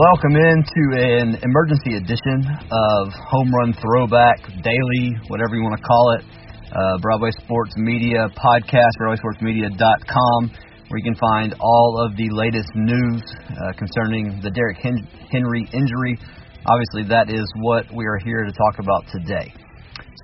welcome into an emergency edition of Home Run Throwback Daily, whatever you want to call it. Uh, Broadway Sports Media podcast, BroadwaySportsMedia.com, where you can find all of the latest news uh, concerning the Derrick Henry injury. Obviously, that is what we are here to talk about today.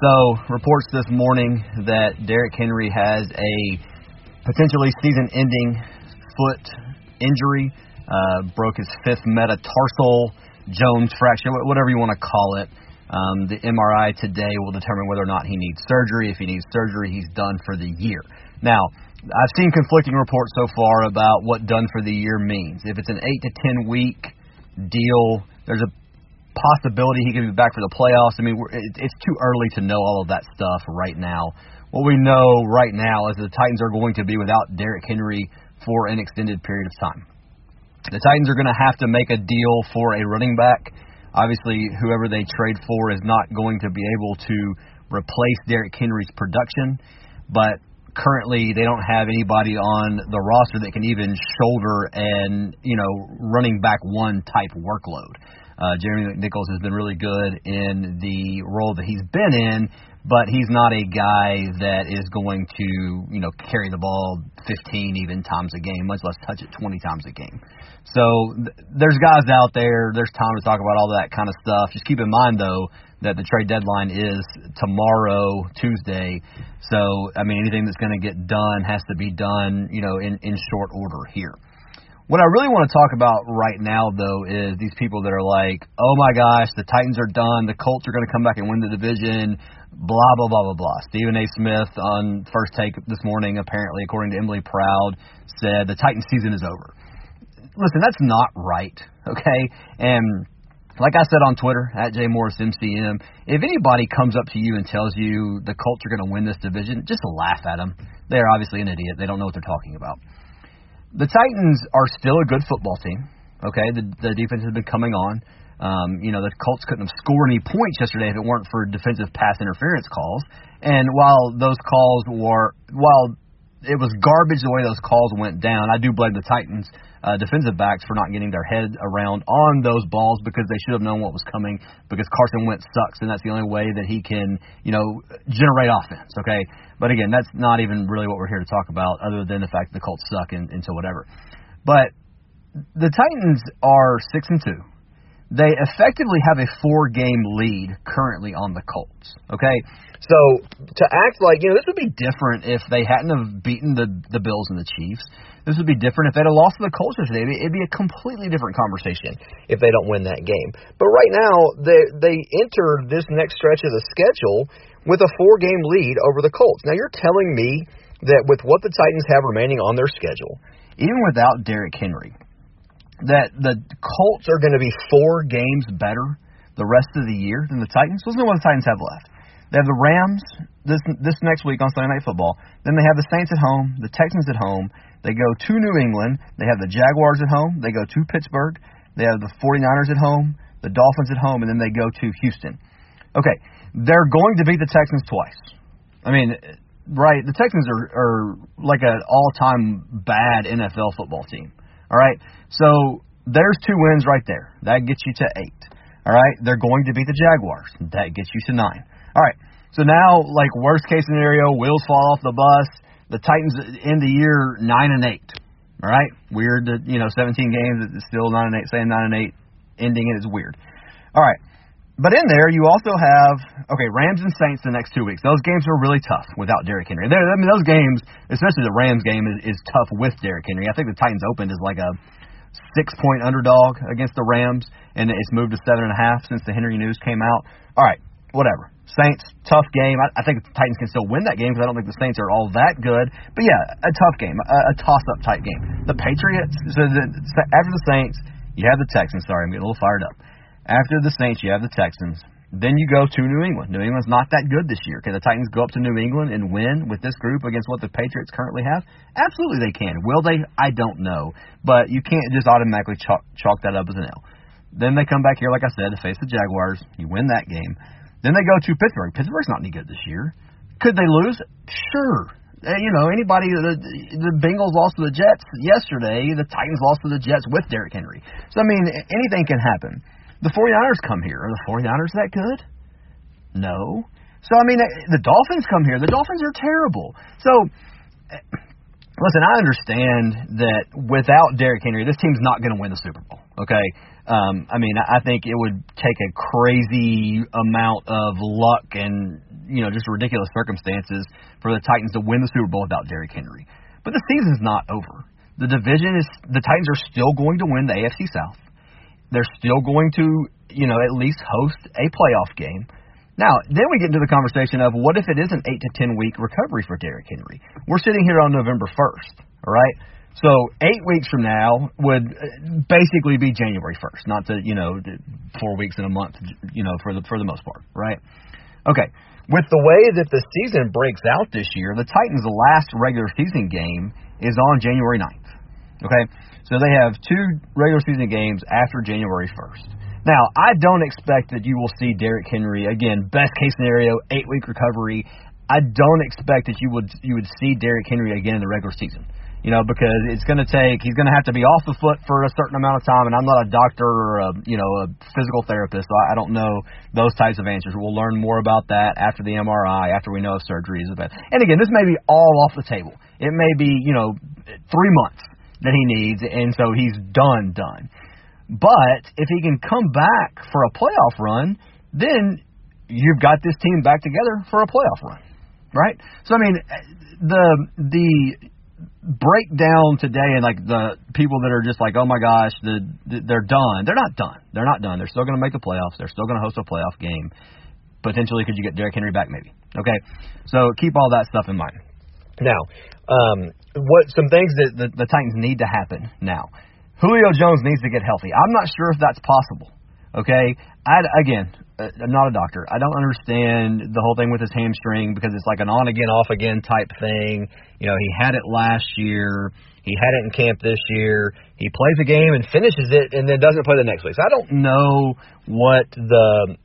So, reports this morning that Derrick Henry has a potentially season ending foot injury uh, broke his fifth metatarsal, Jones fracture, whatever you want to call it. Um, the MRI today will determine whether or not he needs surgery. If he needs surgery, he's done for the year. Now, I've seen conflicting reports so far about what done for the year means. If it's an eight to ten week deal, there's a possibility he could be back for the playoffs. I mean, it's too early to know all of that stuff right now. What we know right now is the Titans are going to be without Derrick Henry for an extended period of time. The Titans are going to have to make a deal for a running back. Obviously, whoever they trade for is not going to be able to replace Derrick Henry's production, but currently they don't have anybody on the roster that can even shoulder and you know running back one type workload. Uh, Jeremy McNichols has been really good in the role that he's been in, but he's not a guy that is going to, you know, carry the ball 15 even times a game, much less touch it 20 times a game. So th- there's guys out there. There's time to talk about all that kind of stuff. Just keep in mind though that the trade deadline is tomorrow, Tuesday. So I mean, anything that's going to get done has to be done, you know, in in short order here. What I really want to talk about right now, though, is these people that are like, oh my gosh, the Titans are done. The Colts are going to come back and win the division. Blah, blah, blah, blah, blah. Stephen A. Smith on First Take this morning, apparently, according to Emily Proud, said the Titans season is over. Listen, that's not right, okay? And like I said on Twitter, at J Morris MCM, if anybody comes up to you and tells you the Colts are going to win this division, just laugh at them. They're obviously an idiot. They don't know what they're talking about the Titans are still a good football team. Okay, the the defense has been coming on. Um, you know, the Colts couldn't have scored any points yesterday if it weren't for defensive pass interference calls. And while those calls were, while it was garbage the way those calls went down, I do blame the Titans uh, defensive backs for not getting their head around on those balls because they should have known what was coming because Carson Wentz sucks and that's the only way that he can, you know, generate offense, okay? But again, that's not even really what we're here to talk about other than the fact that the Colts suck and, and so whatever. But the Titans are 6 and 2 they effectively have a four game lead currently on the Colts. Okay? So to act like, you know, this would be different if they hadn't have beaten the the Bills and the Chiefs. This would be different if they'd have lost to the Colts today. It'd be a completely different conversation if they don't win that game. But right now, they they enter this next stretch of the schedule with a four game lead over the Colts. Now you're telling me that with what the Titans have remaining on their schedule, even without Derrick Henry, that the Colts are going to be four games better the rest of the year than the Titans? Listen to what the Titans have left. They have the Rams this this next week on Sunday Night Football. Then they have the Saints at home, the Texans at home. They go to New England. They have the Jaguars at home. They go to Pittsburgh. They have the 49ers at home, the Dolphins at home, and then they go to Houston. Okay, they're going to beat the Texans twice. I mean, right? The Texans are, are like an all-time bad NFL football team. All right. So there's two wins right there. That gets you to eight. All right. They're going to beat the Jaguars. That gets you to nine. All right. So now, like worst case scenario, wheels fall off the bus. The Titans end the year nine and eight. All right. Weird that you know 17 games. It's still nine and eight. Saying nine and eight, ending it is weird. All right. But in there, you also have okay Rams and Saints the next two weeks. Those games are really tough without Derrick Henry. They're, I mean, those games, especially the Rams game, is, is tough with Derrick Henry. I think the Titans opened as like a six point underdog against the Rams, and it's moved to seven and a half since the Henry news came out. All right, whatever. Saints, tough game. I, I think the Titans can still win that game because I don't think the Saints are all that good. But yeah, a tough game, a, a toss up type game. The Patriots, so the, after the Saints, you have the Texans. Sorry, I'm getting a little fired up. After the Saints, you have the Texans. Then you go to New England. New England's not that good this year. Can the Titans go up to New England and win with this group against what the Patriots currently have? Absolutely they can. Will they? I don't know. But you can't just automatically chalk, chalk that up as an L. Then they come back here, like I said, to face the Jaguars. You win that game. Then they go to Pittsburgh. Pittsburgh's not any good this year. Could they lose? Sure. Uh, you know, anybody, the, the Bengals lost to the Jets yesterday, the Titans lost to the Jets with Derrick Henry. So, I mean, anything can happen. The 49ers come here. Are the 49ers that good? No. So, I mean, the Dolphins come here. The Dolphins are terrible. So, listen, I understand that without Derrick Henry, this team's not going to win the Super Bowl. Okay, um, I mean, I think it would take a crazy amount of luck and you know just ridiculous circumstances for the Titans to win the Super Bowl without Derrick Henry. But the season's not over. The division is the Titans are still going to win the AFC South. They're still going to you know at least host a playoff game. Now, then we get into the conversation of what if it is an eight to ten week recovery for Derrick Henry? We're sitting here on November first, all right? So eight weeks from now would uh, basically be January 1st, not to you know four weeks in a month, you know for the for the most part, right? Okay. With the way that the season breaks out this year, the Titans' last regular season game is on January 9th. Okay, so they have two regular season games after January 1st. Now, I don't expect that you will see Derrick Henry again. Best case scenario, eight week recovery. I don't expect that you would you would see Derrick Henry again in the regular season you know, because it's going to take he's going to have to be off the foot for a certain amount of time. And I'm not a doctor or a you know a physical therapist, so I don't know those types of answers. We'll learn more about that after the MRI, after we know if surgery is about. And again, this may be all off the table. It may be you know three months that he needs, and so he's done done. But if he can come back for a playoff run, then you've got this team back together for a playoff run, right? So I mean, the the breakdown today and like the people that are just like, oh my gosh, the, the they're done. They're not done. They're not done. They're still going to make the playoffs. They're still going to host a playoff game. Potentially, could you get Derrick Henry back? Maybe. Okay, so keep all that stuff in mind. Now, um, what some things that the, the Titans need to happen now. Julio Jones needs to get healthy. I'm not sure if that's possible. Okay, I again, uh, I'm not a doctor. I don't understand the whole thing with his hamstring because it's like an on again, off again type thing. You know, he had it last year. He had it in camp this year. He plays a game and finishes it, and then doesn't play the next week. So I don't know what the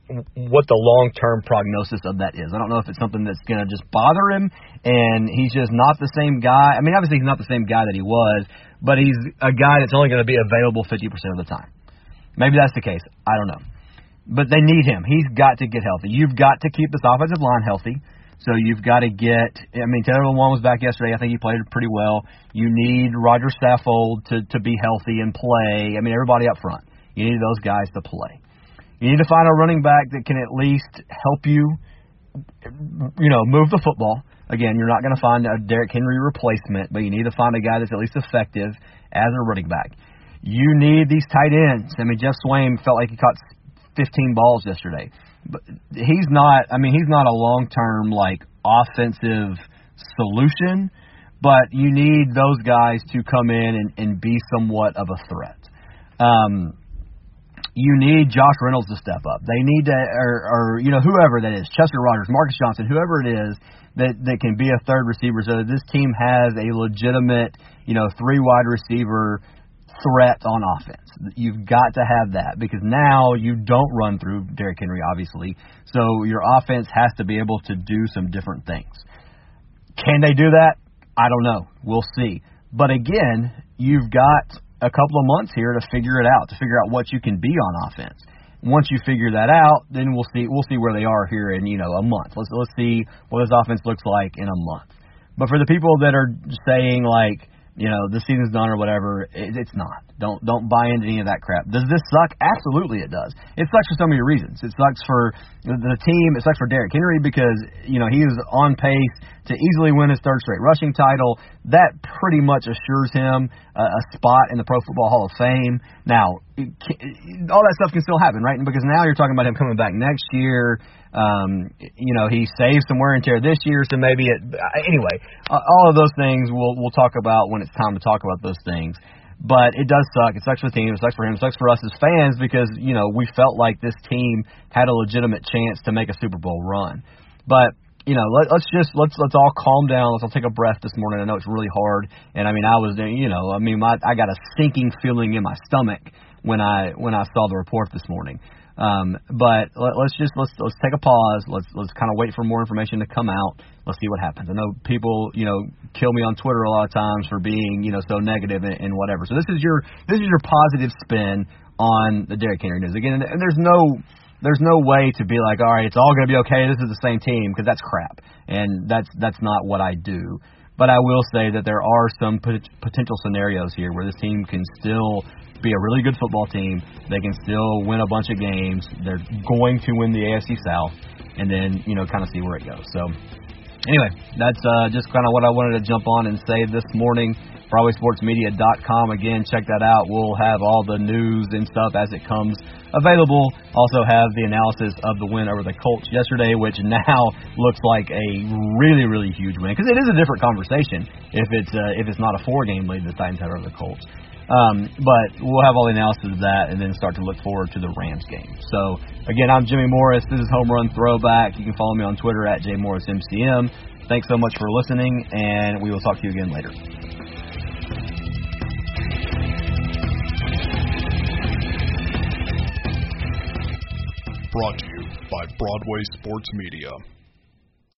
what the long term prognosis of that is. I don't know if it's something that's going to just bother him, and he's just not the same guy. I mean, obviously he's not the same guy that he was, but he's a guy that's only going to be available 50% of the time. Maybe that's the case. I don't know. But they need him. He's got to get healthy. You've got to keep this offensive line healthy. So you've got to get. I mean, Taylor Lewan was back yesterday. I think he played pretty well. You need Roger Saffold to to be healthy and play. I mean, everybody up front. You need those guys to play. You need to find a running back that can at least help you. You know, move the football. Again, you're not going to find a Derrick Henry replacement, but you need to find a guy that's at least effective as a running back. You need these tight ends. I mean, Geoff Swaim felt like he caught 15 balls yesterday. He's not. I mean, he's not a long-term like offensive solution. But you need those guys to come in and, and be somewhat of a threat. Um, you need Josh Reynolds to step up. They need to, or, or you know, whoever that is, Chester Rogers, Marcus Johnson, whoever it is that that can be a third receiver, so that this team has a legitimate, you know, three wide receiver threat on offense. You've got to have that because now you don't run through Derrick Henry, obviously. So your offense has to be able to do some different things. Can they do that? I don't know. We'll see. But again, you've got a couple of months here to figure it out, to figure out what you can be on offense. Once you figure that out, then we'll see we'll see where they are here in, you know, a month. Let's let's see what this offense looks like in a month. But for the people that are saying like you know the season's done or whatever. It, it's not. Don't don't buy into any of that crap. Does this suck? Absolutely, it does. It sucks for so many reasons. It sucks for the team. It sucks for Derrick Henry because you know he is on pace to easily win his third straight rushing title. That pretty much assures him a, a spot in the Pro Football Hall of Fame. Now, all that stuff can still happen, right? Because now you're talking about him coming back next year. Um, you know, he saved some wear and tear this year, so maybe it. Anyway, all of those things we'll we'll talk about when it's time to talk about those things. But it does suck. It sucks for the team. It sucks for him. It sucks for us as fans because you know we felt like this team had a legitimate chance to make a Super Bowl run. But you know, let, let's just let's let's all calm down. Let's all take a breath this morning. I know it's really hard, and I mean, I was, you know, I mean, my I got a sinking feeling in my stomach when I when I saw the report this morning. Um, but let, let's just let's let's take a pause. Let's let's kind of wait for more information to come out. Let's see what happens. I know people you know kill me on Twitter a lot of times for being you know so negative and, and whatever. So this is your this is your positive spin on the Derrick Henry news. Again, and there's no there's no way to be like, all right, it's all going to be okay. This is the same team because that's crap, and that's that's not what I do. But I will say that there are some pot- potential scenarios here where this team can still be a really good football team. They can still win a bunch of games. They're going to win the AFC South, and then you know kind of see where it goes. So anyway, that's uh, just kind of what I wanted to jump on and say this morning. BroadwaySportsMedia.com. Again, check that out. We'll have all the news and stuff as it comes available. Also have the analysis of the win over the Colts yesterday, which now looks like a really, really huge win because it is a different conversation if it's uh, if it's not a four game lead the Titans have over the Colts. Um, but we'll have all the analysis of that and then start to look forward to the Rams game. So again, I'm Jimmy Morris. This is Home Run Throwback. You can follow me on Twitter at jmorrismcm. Thanks so much for listening, and we will talk to you again later. Brought to you by Broadway Sports Media.